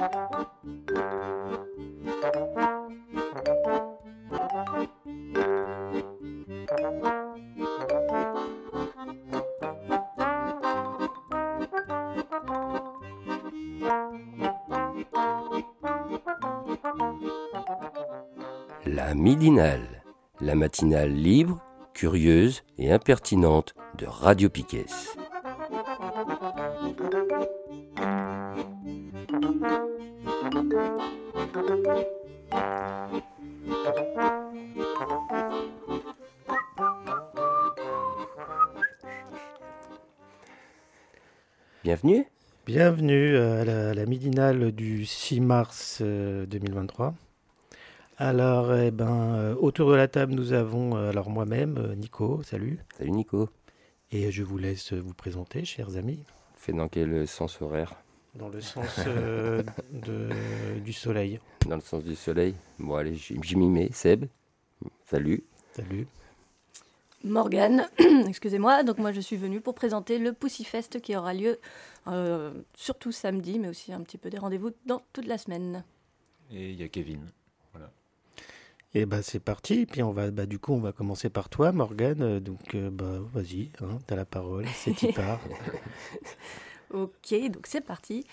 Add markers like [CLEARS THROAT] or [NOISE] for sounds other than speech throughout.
La midinale, la matinale libre, curieuse et impertinente de Radio Piquet. Bienvenue à la, la midinale du 6 mars euh, 2023. Alors, eh ben, euh, autour de la table, nous avons euh, alors moi-même, euh, Nico, salut. Salut Nico. Et je vous laisse vous présenter, chers amis, Fait dans quel sens horaire? Dans le sens euh, [LAUGHS] de- du soleil. Dans le sens du soleil? Bon allez, j'y j'y m'y mets. Seb, salut. Salut. Morgane, [CLEARS THROAT] excusez-moi. Donc moi je suis venue pour présenter le Pussyfest qui aura lieu euh, surtout samedi, mais aussi un petit peu des rendez-vous dans toute la semaine. Et il y a Kevin. Et ben c'est parti. Puis on va, bah, du coup, on va commencer par toi, Morgane. Euh, Donc, euh, bah, vas-y, hein, t'as la parole. C'est qui [LAUGHS] part? Ok, donc c'est parti.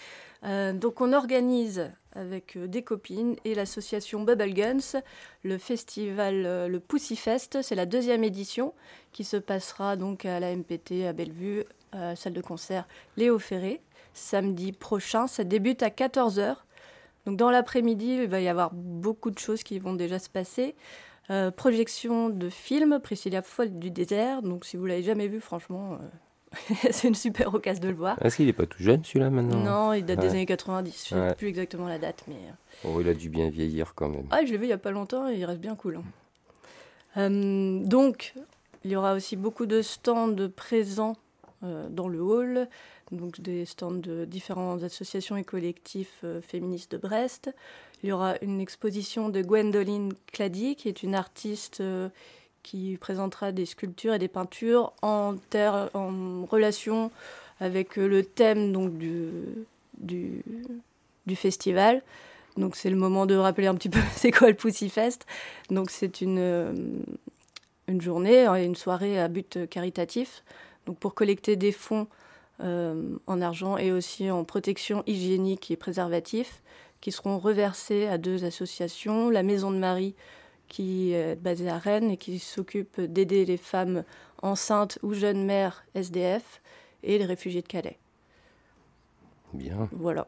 Euh, donc on organise avec euh, des copines et l'association Bubble Guns le festival, euh, le Pussyfest. C'est la deuxième édition qui se passera donc à la MPT à Bellevue, euh, salle de concert Léo Ferré, samedi prochain. Ça débute à 14h. Donc dans l'après-midi, il va y avoir beaucoup de choses qui vont déjà se passer. Projection de film, Priscilla Folle du désert. Donc si vous l'avez jamais vu, franchement, [LAUGHS] c'est une super occasion de le voir. Est-ce qu'il est pas tout jeune celui-là maintenant? Non, il date des années 90. Je sais Ouais. plus exactement la date, mais. euh, Oh, il a dû bien vieillir quand même. Ah, je l'ai vu il y a pas longtemps et il reste bien cool. hein. Euh, donc, il y aura aussi beaucoup de stands présents euh, dans le hall, donc des stands de différentes associations et collectifs euh, féministes de Brest. Il y aura une exposition de Gwendoline Clady, qui est une artiste qui présentera des sculptures et des peintures en, ter- en relation avec euh, le thème donc, du, du, festival. Donc c'est le moment de rappeler un petit peu [LAUGHS] c'est quoi le Pussy. Donc c'est une, euh, une journée et une soirée à but caritatif donc pour collecter des fonds euh, en argent et aussi en protection hygiénique et préservatif qui seront reversés à deux associations, la Maison de Marie qui est basée à Rennes et qui s'occupe d'aider les femmes enceintes ou jeunes mères SDF et les réfugiés de Calais. Bien. Voilà.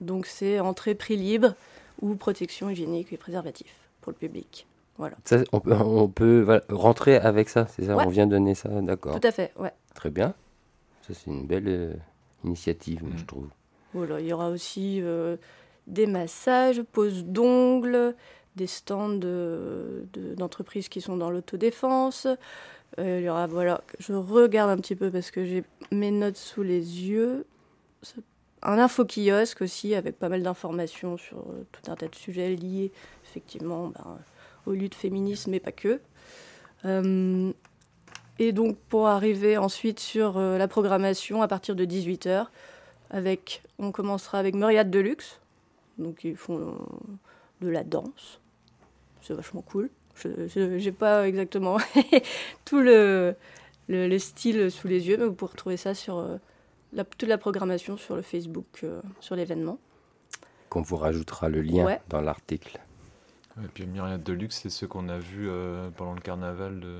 Donc c'est entrée prix libre ou protection hygiénique et préservatif pour le public. Voilà. Ça, on peut, on peut voilà, rentrer avec ça, c'est ça? Ouais. On vient donner ça, d'accord. Tout à fait, ouais. Très bien. Ça, c'est une belle euh, initiative, moi, Mm. je trouve. Voilà, il y aura aussi euh, des massages, poses d'ongles, des stands de- de- d'entreprises qui sont dans l'autodéfense. Euh, il y aura, voilà, je regarde un petit peu parce que j'ai mes notes sous les yeux. Un info-kiosque aussi avec pas mal d'informations sur euh, tout un tas de sujets liés effectivement ben, aux luttes féministes, mais pas que. Euh, et donc pour arriver ensuite sur la programmation à partir de 18h, avec, on commencera avec Myriade Deluxe. Donc ils font de la danse. C'est vachement cool. Je n'ai pas exactement [LAUGHS] tout le, le, le style sous les yeux, mais vous pourrez retrouver ça sur euh, la, toute la programmation sur le Facebook, euh, sur l'événement. Qu'on vous rajoutera le lien Ouais. dans l'article. Et puis Myriade Deluxe, c'est ceux qu'on a vus euh, pendant le carnaval de.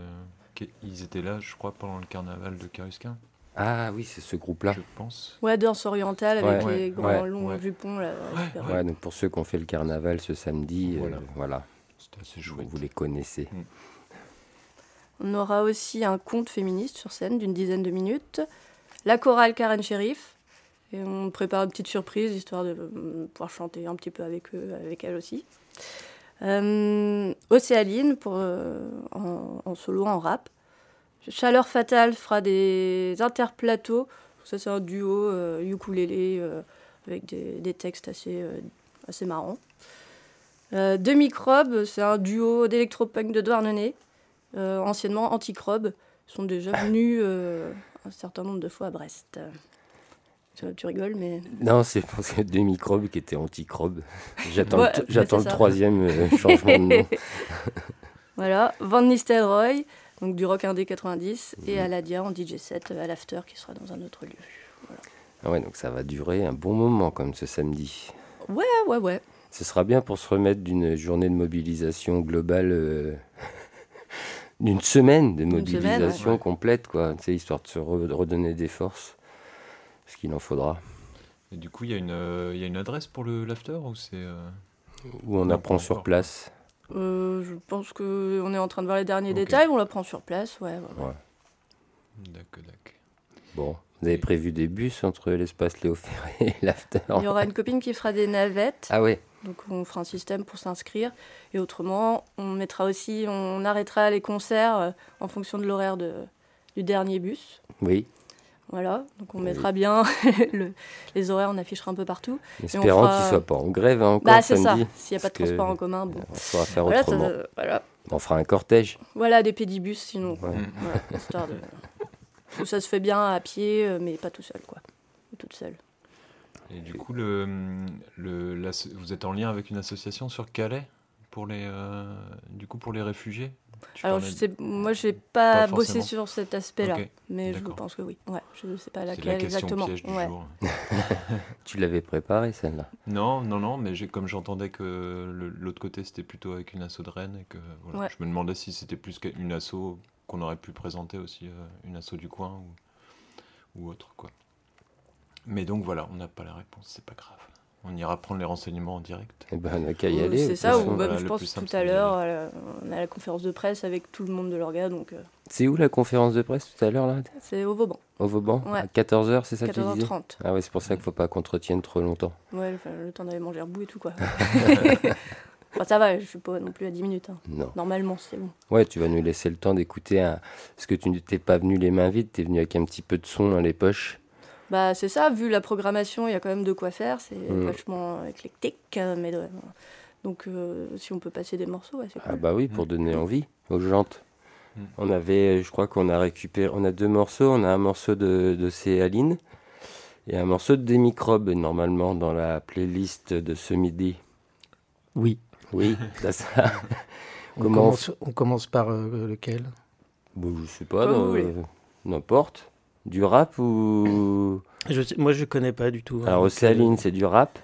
Ils étaient là, je crois, pendant le carnaval de Carusquin, Ah oui, c'est ce groupe-là. je pense. Ouais, danse orientale avec Ouais, les ouais, grands ouais, longs ouais. jupons. Là. Ouais, donc pour ceux qui ont fait le carnaval ce samedi, euh, Voilà. C'était assez vous, chouette. vous les connaissez. On aura aussi un conte féministe sur scène d'une dizaine de minutes. La chorale Karen Sheriff. Et on prépare une petite surprise histoire de euh, pouvoir chanter un petit peu avec eux, avec elle aussi. Euh, Océaline pour, euh, en, en solo, en rap. Chaleur Fatale fera des interplateaux. Ça, c'est un duo euh, ukulélé euh, avec des, des textes assez, euh, assez marrants. Euh, Deux Microbes, c'est un duo d'électropunk de Douarnenez euh, anciennement Anticrobe, sont déjà venus euh, un certain nombre de fois à Brest. Tu rigoles, mais. Non, c'est parce que deux microbes qui étaient anticrobes. J'attends Ouais, le, j'attends le troisième euh, changement de nom. [LAUGHS] Voilà, Van Nistelrooy, donc du rock indé 90, et Mhm. Aladia en DJ set à l'after qui sera dans un autre lieu. Ah ouais, donc ça va durer un bon moment comme ce samedi. Ouais, ouais, ouais. Ce sera bien pour se remettre d'une journée de mobilisation globale, euh, [LAUGHS] d'une semaine de mobilisation semaine, ouais. complète, quoi. Histoire de se re- redonner des forces, parce qu'il en faudra. Et du coup, il y, a une, euh, il y a une adresse pour le l'after ou c'est. euh, Où on Non, apprend sur encore. place. Euh, je pense qu'on est en train de voir les derniers Ok. détails, on la prend sur place, ouais. ouais, ouais. Ouais. D'accord, d'accord. Bon, vous avez prévu des bus entre l'espace Léo Ferré et l'after Il y aura une [LAUGHS] copine qui fera des navettes, Ah ouais, donc on fera un système pour s'inscrire. Et autrement, on mettra aussi, on arrêtera les concerts euh, en fonction de l'horaire de, du dernier bus. oui. Voilà, donc on Oui. mettra bien [LAUGHS] le- les horaires, on affichera un peu partout. Espérant fera- qu'il soit pas en grève hein, encore Bah c'est ça, s'il n'y a pas de transport en commun, bon. On saura faire Voilà, autrement. ça- voilà. On fera un cortège. voilà des pédibus sinon. Ouais. Voilà, [LAUGHS] histoire de... Tout ça se fait bien à pied, euh, mais pas tout seul, quoi. Ou toute seule. Et du coup, le, le, l'asso- vous êtes en lien avec une association sur Calais pour les, euh, du coup, pour les réfugiés? Tu Alors, parlais je sais, moi, j'ai pas, Pas bossé sur cet aspect-là, mais je pense que oui. Ouais, je sais pas C'est laquelle la question exactement. piège du Ouais. jour. [LAUGHS] Tu l'avais préparé celle-là? Non, non, non, mais comme j'entendais que l'autre côté c'était plutôt avec une asso de Rennes et que voilà, Ouais. je me demandais si c'était plus qu'une asso qu'on aurait pu présenter aussi, euh, une asso du coin ou, ou autre quoi. Mais donc voilà, on n'a pas la réponse, c'est pas grave. On ira prendre les renseignements en direct. Eh ben, on n'a qu'à y aller. C'est ça, ou même, voilà, je le pense plus simple, tout à l'heure, euh, on a la conférence de presse avec tout le monde de l'orga, donc euh, C'est où la conférence de presse tout à l'heure là? C'est au Vauban, Au Vauban? Ouais. À 14h, c'est ça que tu disais? 14h30. Ah ouais, c'est pour ça qu'il faut pas qu'on te retienne trop longtemps. Ouais, enfin, le temps d'aller manger un bout et tout, quoi. [LAUGHS] [LAUGHS] enfin, ça va, je suis pas non plus à 10 minutes. hein. Non. Normalement, c'est bon. Ouais, tu vas nous laisser le temps d'écouter un... Parce que tu n'étais pas venu les mains vides, tu es venu avec un petit peu de son dans les poches. Bah, c'est ça, vu la programmation, il y a quand même de quoi faire. C'est Mm. vachement éclectique, euh, mais donc euh, si on peut passer des morceaux, ouais, c'est Ah cool. bah oui, pour Mm. donner envie aux jantes. Mm. On avait, je crois qu'on a récupéré, on a deux morceaux. On a un morceau de, de Céaline et un morceau de Des microbes, normalement, dans la playlist de ce midi. Oui. Oui, c'est ça. [LAUGHS] On, commence, on commence par euh, lequel? Bon, je sais pas, euh, n'importe. Du rap ou? je sais- Moi, je connais pas du tout. hein, Alors, Océaline, euh, c'est du rap.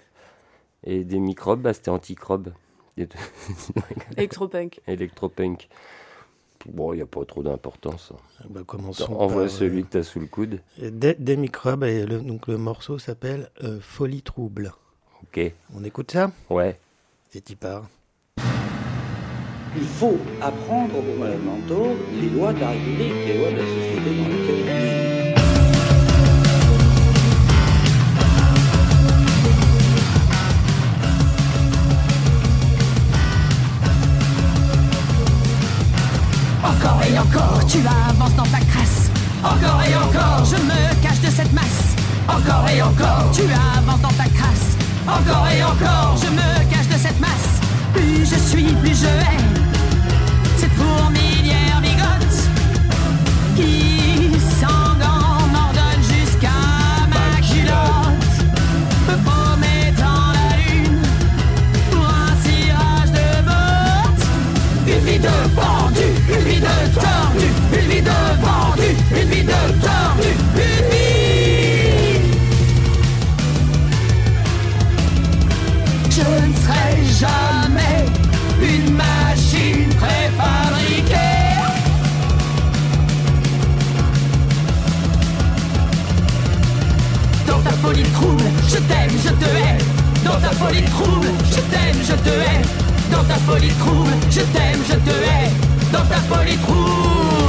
Et des microbes, bah, c'était anticrobe. Et [LAUGHS] Electropunk. Electropunk. Bon, il n'y a pas trop d'importance. bah, commençons Envoie par, celui euh, que tu as sous le coude. des, des microbes, et le, donc le morceau s'appelle euh, Folie trouble. Ok. On écoute ça? Ouais. C'est y part. Il faut apprendre aux fondamentaux les lois de la République, les lois de la société dans laquelle Encore et encore, tu avances dans ta crasse. Encore et encore, je me cache de cette masse. Plus je suis, plus je hais. Cette fourmilière bigote qui sanguant m'ordonne jusqu'à ma culotte. Me promettant la lune pour un cirage de bottes. Une vie de pendu, une vie de tordu, une vie de pendu, une vie de tordu, jamais une machine préfabriquée. Dans ta folie trouble, je t'aime, je te hais. Dans ta folie trouble, je t'aime, je te hais. Dans ta folie trouble, je t'aime, je te hais. Dans ta folie trouble.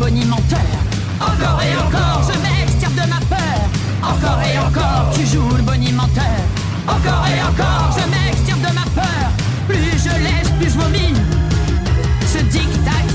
Bonimenteur. Encore et encore, je m'extirpe de ma peur. Encore et encore, tu joues le bonimenteur. Encore et encore, je m'extirpe de ma peur. Plus je laisse, plus je vomis. Ce dictat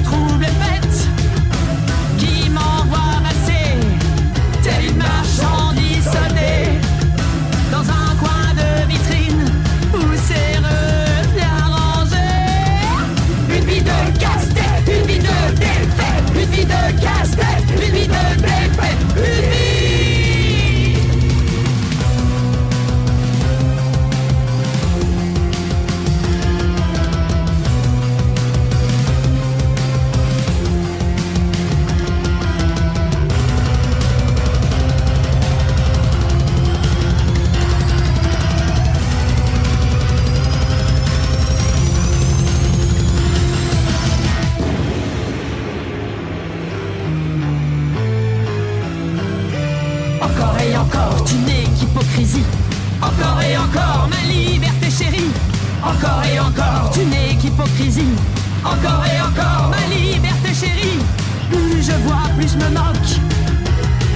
me moque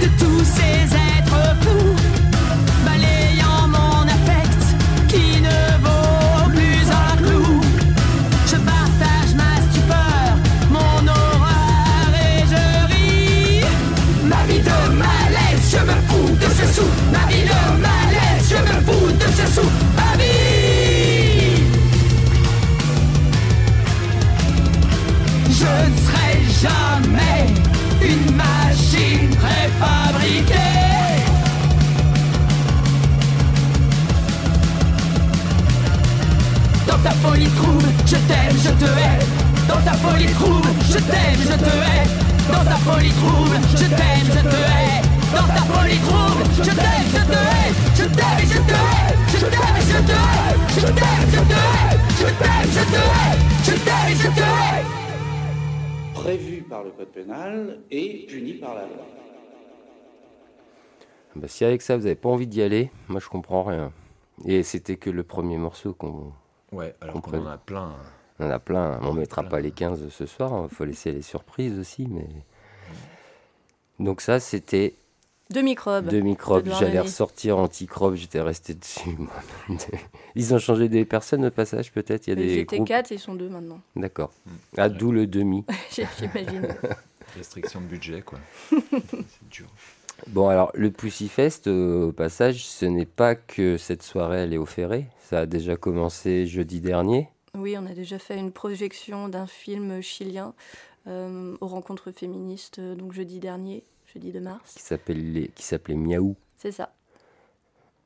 de tous ces je t'aime, je te hais. Dans ta folie trouble, je t'aime, je te hais. Dans ta folie trouble, je t'aime, je te hais. Dans ta folie trouble, je t'aime, je te hais. Je t'aime, je te hais. Je t'aime, je te hais. Je t'aime, je te hais. Je t'aime, je te hais. Je t'aime, je te hais. Prévu par le code pénal et puni par la loi. Bah, si avec ça vous n'avez pas envie d'y aller, moi je comprends rien. Et c'était que le premier morceau qu'on Ouais, alors qu'on en a plein. on en a plein. On mettra Plein. pas les 15 ce soir, il faut laisser les surprises aussi. Mais... Donc ça c'était Deux microbes. deux microbes. J'allais ressortir anti-crobe, j'étais resté dessus. [LAUGHS] Ils ont changé des personnes au passage peut-être Il y a Ils des étaient groupes. quatre, ils sont deux maintenant. D'accord. Mm. Ah, d'où le demi. [LAUGHS] J'imagine. [LAUGHS] Restriction de budget, quoi. C'est dur. Bon, alors, le Pussyfest, euh, au passage, ce n'est pas que cette soirée, elle est au Ferré. Ça a déjà commencé jeudi dernier. Oui, on a déjà fait une projection d'un film chilien euh, aux rencontres féministes, euh, donc jeudi dernier, jeudi de mars. qui s'appelait Miaou, C'est ça.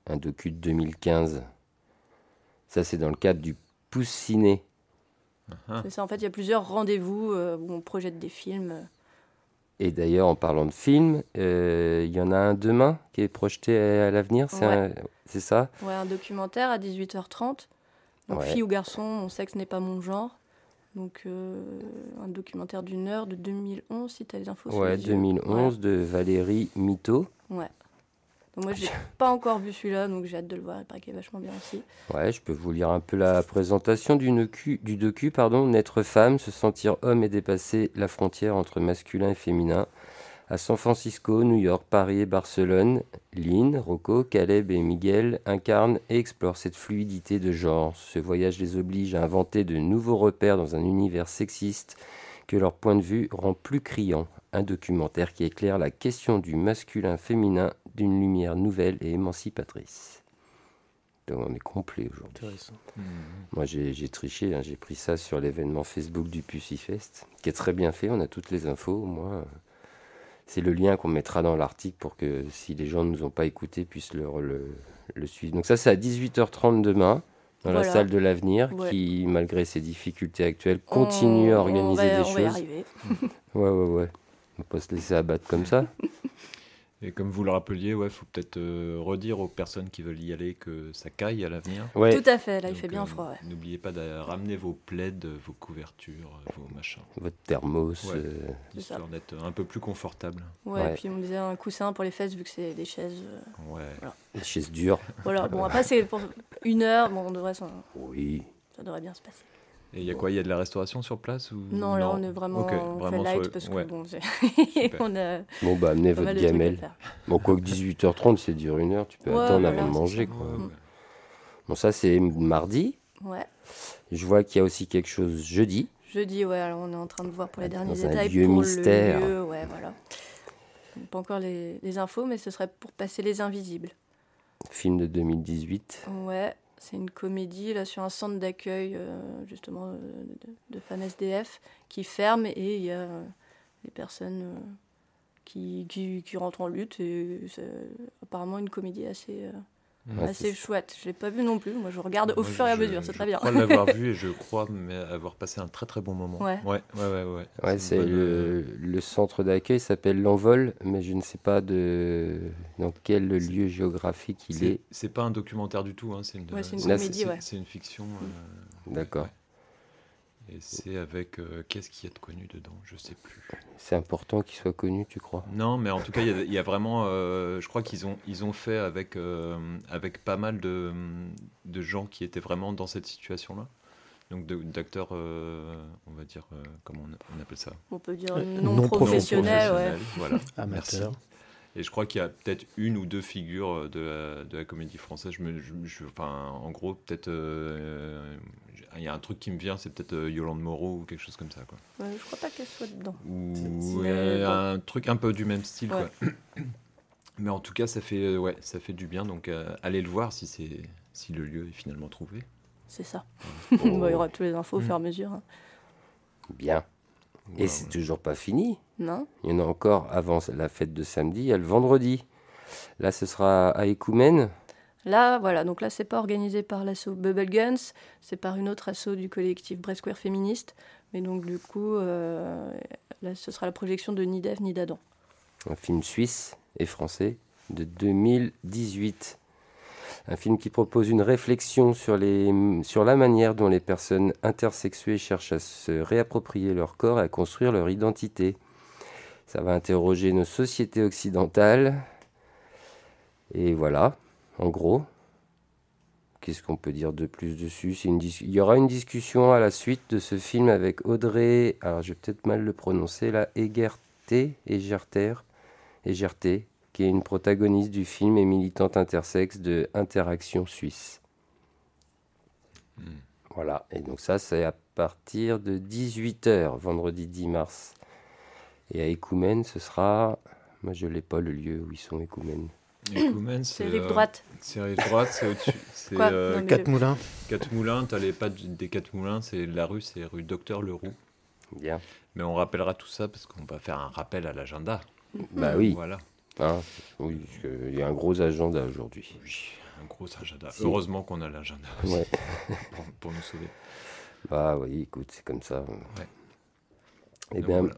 un docu de 2015. Ça, c'est dans le cadre du Poussiné. Ah. C'est ça. En fait, il y a plusieurs rendez-vous euh, où on projette des films. Et d'ailleurs, en parlant de film, euh, il y en a un demain qui est projeté à, à l'avenir, c'est Ouais. ça? Ouais, un documentaire à 18h30. Donc, Ouais. fille ou garçon, mon sexe n'est pas mon genre. Donc, euh, un documentaire d'une heure de 2011, si tu as les infos. Ouais, les yeux. 2011 de Valérie Mito. Ouais. Donc, moi, j'ai pas encore vu celui-là, donc j'ai hâte de le voir. Il paraît qu'il est vachement bien aussi. Ouais, je peux vous lire un peu la présentation du, docu, du docu. Pardon. Naître femme, se sentir homme et dépasser la frontière entre masculin et féminin. À San Francisco, New York, Paris et Barcelone, Lynn, Rocco, Caleb et Miguel incarnent et explorent cette fluidité de genre. Ce voyage les oblige à inventer de nouveaux repères dans un univers sexiste que leur point de vue rend plus criant. Un documentaire qui éclaire la question du masculin-féminin d'une lumière nouvelle et émancipatrice. Donc on est complet aujourd'hui. Mhm. Moi j'ai triché, hein, j'ai pris ça sur l'événement Facebook du Pussyfest, qui est très bien fait, on a toutes les infos au moins. C'est le lien qu'on mettra dans l'article pour que si les gens ne nous ont pas écoutés puissent le, le, le suivre. Donc ça c'est à 18h30 demain, dans la salle de l'avenir, Ouais. qui malgré ses difficultés actuelles continue à organiser on va, des on va y choses. arriver. Ouais ouais ouais. On va pas se laisser abattre comme ça. [LAUGHS] Et comme vous le rappeliez, ouais, faut peut-être euh, redire aux personnes qui veulent y aller que ça caille à l'avenir. Ouais, Tout à fait, là, il Donc, fait bien euh, froid. ouais. N'oubliez pas de ramener vos plaids, vos couvertures, vos machins. votre thermos. Ouais. euh. Histoire d'être un peu plus confortable. Ouais, Ouais. et puis on me disait un coussin pour les fesses vu que c'est des chaises. euh, Ouais. les chaises dures. Voilà, bon après c'est pour une heure, bon on devrait s'en- Oui. ça devrait bien se passer. Et il y a quoi Il y a de la restauration sur place ou Non, là on est vraiment, Ok, on vraiment fait light sur- parce que ouais. bon, [LAUGHS] on a Bon bah amenez votre gamelle. Bon quoique 18h30 c'est dure une heure, tu peux Ouais, attendre voilà, avant de manger quoi. Mm. Bon, ça, c'est mardi. Ouais. Je vois qu'il y a aussi quelque chose jeudi. Jeudi, ouais, alors on est en train de voir pour les Dans derniers un détails lieu pour mystère. le lieu, ouais, voilà. Pas encore les, les infos, mais ce serait pour passer les invisibles. Film de 2018. Ouais, c'est une comédie là sur un centre d'accueil euh, justement euh, de, de femmes SDF qui ferme et il y a euh, les personnes qui, qui, rentrent en lutte et c'est apparemment une comédie assez, Ouais, assez c'est- chouette. Je l'ai pas vue non plus, moi je regarde au Moi, fur et à je- mesure, c'est je très bien. crois l'avoir [LAUGHS] vu et je crois mais avoir passé un très très bon moment. Ouais. ouais, ouais, ouais. ouais. C'est bonne, le, euh, le centre d'accueil s'appelle l'Envol, mais je ne sais pas de dans quel lieu géographique il est. C'est pas un documentaire du tout, hein, c'est une, Ouais, comédie, c'est- ouais. C'est une fiction. euh, D'accord. Et c'est avec. euh, Qu'est-ce qu'il y a de connu dedans? Je sais plus. C'est important qu'il soit connu, tu crois? Non, mais en tout cas, il y a- il y, a vraiment. euh, je crois qu'ils ont, ils ont fait avec, euh, avec pas mal de, de gens qui étaient vraiment dans cette situation-là. Donc de- d'acteurs, euh, on va dire, euh, comment on, on appelle ça? On peut dire non, non professionnel, ouais. Professionnels, Voilà. [LAUGHS] Merci. Amateur. Et je crois qu'il y a peut-être une ou deux figures de la, de la comédie française. Je me, je- je- enfin, en gros, peut-être. Euh, il y a un truc qui me vient, c'est peut-être euh, Yolande Moreau ou quelque chose comme ça. Quoi. Ouais, je crois pas qu'elle soit dedans. Ou euh, un truc un peu du même style. Ouais. Quoi. [COUGHS] Mais en tout cas, ça fait, euh, ouais, ça fait du bien. Donc, euh, allez le voir si, c'est, si le lieu est finalement trouvé. C'est ça. Oh, [LAUGHS] Bon, il y aura toutes les infos au Mm. fur et à mesure. hein. Bien. Et c'est toujours pas fini. Non Il y en a encore avant la fête de samedi, il y a le vendredi. Là, ce sera à Écoumène. Là, voilà, donc là, c'est pas organisé par l'asso Bubble Guns, c'est par une autre asso du collectif Brest Square Féministe. Mais donc, du coup, euh, là, ce sera la projection de Ni d'Ève ni d'Adam. un film suisse et français de 2018. Un film qui propose une réflexion sur, les, sur la manière dont les personnes intersexuées cherchent à se réapproprier leur corps et à construire leur identité. Ça va interroger nos sociétés occidentales. Et voilà, en gros. Qu'est-ce qu'on peut dire de plus dessus? Une Il y aura une discussion à la suite de ce film avec Audrey, alors je vais peut-être mal le prononcer là, Egerté, Egerter, Egerté, qui est une protagoniste du film et militante intersexe de Interaction Suisse. Hmm. Voilà, et donc ça c'est à partir de 18h, vendredi 10 mars. Et à Écoumène, ce sera... Moi je l'ai pas le lieu où ils sont Écoumène. C'est rive euh, droite. C'est rive droite, c'est au-dessus. [LAUGHS] C'est euh, Quatre moulins. Quatre Moulins, t'as les pas des Quatre Moulins, c'est la rue, c'est rue Docteur Leroux. Bien. Mais on rappellera tout ça parce qu'on va faire un rappel à l'agenda. Bah oui, Voilà. hein, oui, parce que il y a un gros agenda aujourd'hui. Oui, un gros agenda. Si. Heureusement qu'on a l'agenda aussi [LAUGHS] Ouais. [LAUGHS] pour, pour nous sauver. Bah oui, écoute, c'est comme ça. Eh Donc bien, voilà.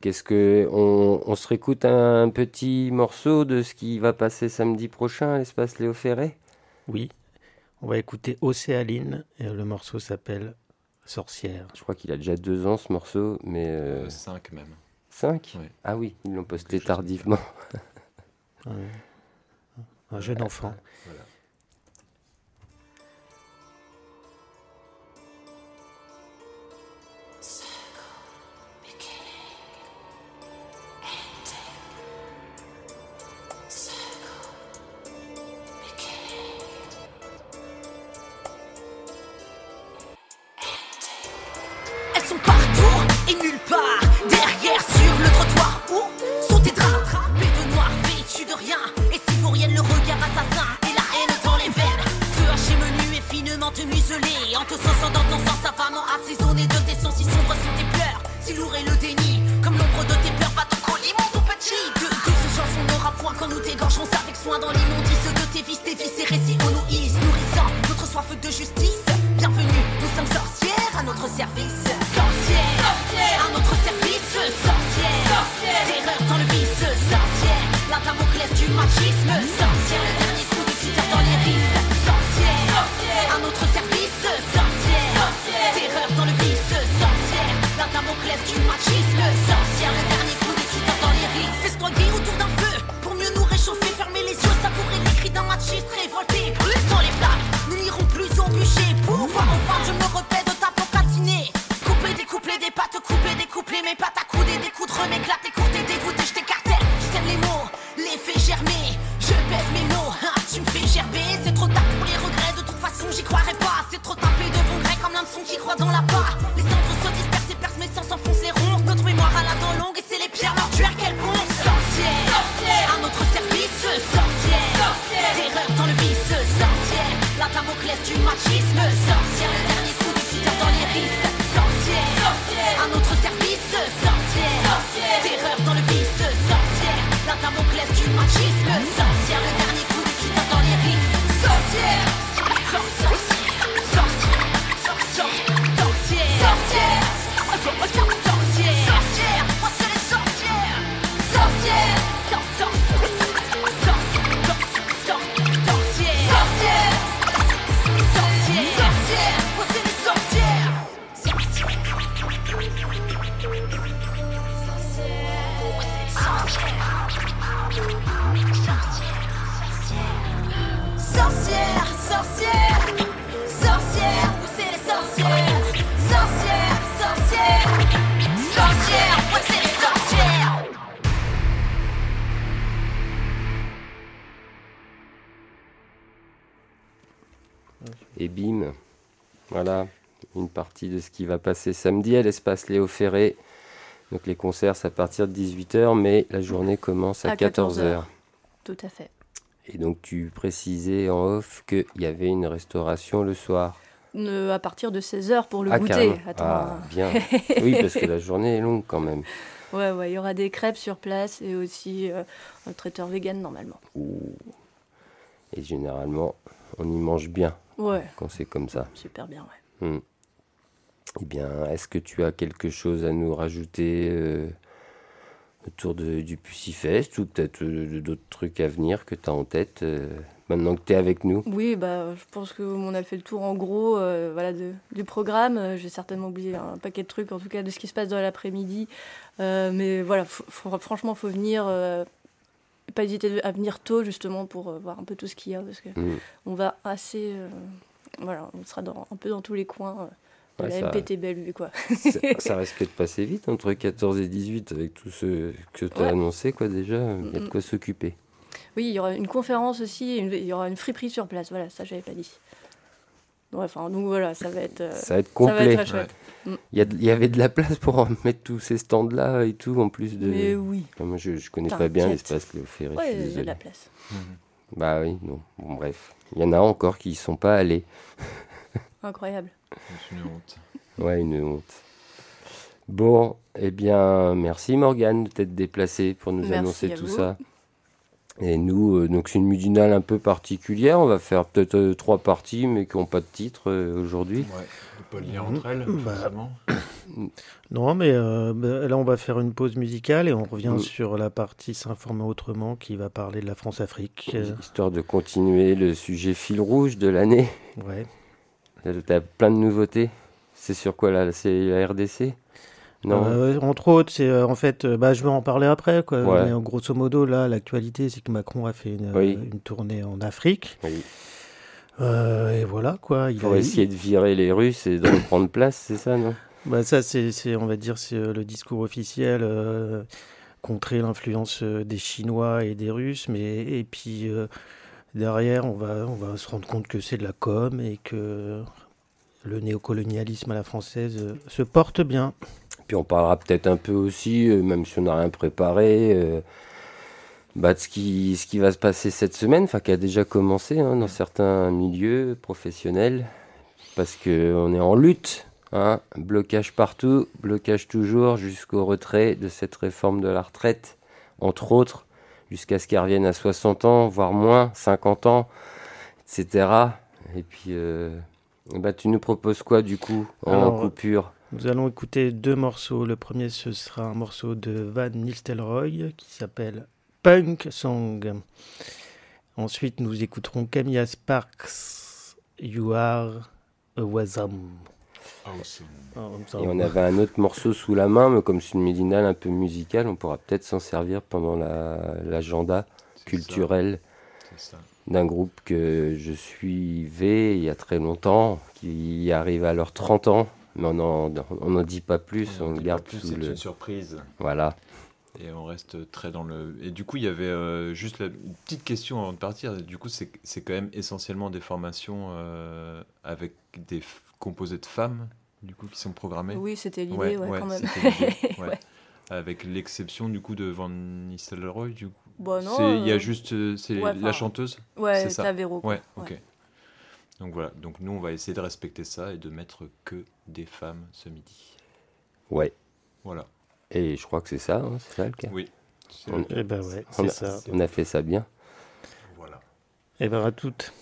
Qu'est-ce que on, on se réécoute un petit morceau de ce qui va passer samedi prochain à l'espace Léo Ferré? Oui. On va écouter Océaline et le morceau s'appelle Sorcière. Je crois qu'il a déjà deux ans ce morceau, mais Euh, euh, cinq même. cinq? Ah oui, ils l'ont posté tardivement. Un jeune enfant. Voilà. Du machisme, sorcière. Le dernier coup de cutter dans les risques, sorcière. À notre service, sorcière. Terreur dans le vice, sorcière. La Damoclès du machisme, sorcière. Le dernier coup de cutter dans les risques, sorcière. Sorcière, sorcière, Et bim, voilà une partie de ce qui va passer samedi à l'espace Léo Ferré. Donc les concerts, c'est à partir de 18h, mais la journée commence à, À 14h. 14h. Tout à fait. Et donc tu précisais en off qu'il y avait une restauration le soir. Ne- à partir de 16h pour le ah, goûter. Attends, Ah, bien. oui, parce que la journée est longue quand même. [LAUGHS] Ouais, ouais, il y aura des crêpes sur place et aussi euh, un traiteur vegan normalement. Ouh. Et généralement, on y mange bien Ouais, quand c'est comme ça. super bien, ouais. Hmm. Eh bien, est-ce que tu as quelque chose à nous rajouter euh, autour de- du Pussifest ou peut-être euh, d'autres trucs à venir que tu as en tête euh, maintenant que tu es avec nous? Oui, bah, je pense qu'on a fait le tour en gros voilà, de- du programme. J'ai certainement oublié un paquet de trucs, en tout cas de ce qui se passe dans l'après-midi. Mais voilà, franchement, il faut venir. Pas hésiter à venir tôt justement pour euh, voir un peu tout ce qu'il y a parce que Hmm. on va assez euh, voilà on sera dans, un peu dans tous les coins euh, de Ouais, la ça- MPT Bellevue quoi ça, [LAUGHS] ça risque de passer vite entre 14 et 18 avec tout ce que tu as Ouais. annoncé quoi déjà. Il y a de Mm, mm. quoi s'occuper. oui il y aura une conférence aussi une- il y aura une friperie sur place voilà ça j'avais pas dit Ouais, enfin donc voilà ça va être euh, Ça va être ça va complet. être très chouette Il y, a de- il y avait de la place pour mettre tous ces stands-là et tout en plus de... mais oui Enfin, Moi, je, je connais pas bien l'espace Léo Ferré. ouais il y a de la place Mhm. Bah oui, non. Bon, bref. Il y en a encore qui y sont pas allés. [LAUGHS] incroyable C'est une honte. Ouais, une honte. Bon, eh bien, merci Morgane de t'être déplacée pour nous Merci annoncer à tout vous. ça. Et nous, euh, donc c'est une midinale un peu particulière. On va faire peut-être euh, trois parties, mais qui n'ont pas de titre euh, aujourd'hui. Ouais. Pas de lien Mhm. entre elles, Bah. forcément. [COUGHS] Non, mais euh, bah, là, on va faire une pause musicale et on revient sur la partie S'informer autrement qui va parler de la France-Afrique. Histoire de continuer le sujet fil rouge de l'année. ouais. T'as plein de nouveautés. C'est sur quoi là? C'est la RDC Non Euh, entre autres, c'est euh, en fait, euh, bah, je vais en parler après. Quoi. Ouais. Mais en grosso modo, là, l'actualité, c'est que Macron a fait une, Oui. une tournée en Afrique. Oui. Et voilà, quoi. Il Pour a- essayer de virer les Russes et de reprendre place, c'est ça, non? Bah, ça, c'est, on va dire, c'est le discours officiel. contrer l'influence des Chinois et des Russes, mais et puis derrière, on va, on va se rendre compte que c'est de la com et que le néocolonialisme à la française se porte bien. Puis on parlera peut-être un peu aussi, euh, même si on n'a rien préparé, euh, bah, de ce qui, ce qui va se passer cette semaine, enfin qui a déjà commencé hein, dans certains milieux professionnels, parce qu'on est en lutte. Hein, blocage partout, blocage toujours jusqu'au retrait de cette réforme de la retraite, entre autres, jusqu'à ce qu'elle revienne à 60 ans, voire moins, 50 ans, etc. Et puis, euh, bah, tu nous proposes quoi du coup en Alors, coupure? Nous allons écouter deux morceaux. Le premier, ce sera un morceau de Van Nistelrooy qui s'appelle Punk Song. Ensuite, nous écouterons Camilla Sparks, You Are a Wasm. Awesome. Et on avait un autre morceau sous la main, mais comme c'est une médinale un peu musicale, on pourra peut-être s'en servir pendant la- l'agenda culturel d'un groupe que je suivais il y a très longtemps, qui arrive à leurs 30 ans, mais on n'en dit pas plus, on, le garde plus, sous C'est le... une surprise. Voilà. Et on reste très dans le. Et du coup, il y avait euh, juste la... une petite question avant de partir. Du coup, c'est c'est quand même essentiellement des formations euh, avec des f- composés de femmes, du coup, qui sont programmées. oui c'était l'idée ouais, quand même c'était l'idée, [LAUGHS] ouais. Ouais. Avec l'exception du coup de Van Nistelrooy, du coup. bon non C'est- Il y a euh, juste euh, c'est ouais, la chanteuse. ouais c'est ça. Véro. Ouais, ok. Donc voilà. Donc nous, on va essayer de respecter ça et de mettre que des femmes ce midi. Ouais. Voilà. Et je crois que c'est ça, hein, c'est ça le cas. Oui. On-. Eh ben ouais, on, c'est a, ça. on a fait ça bien. Voilà. Eh ben à toutes.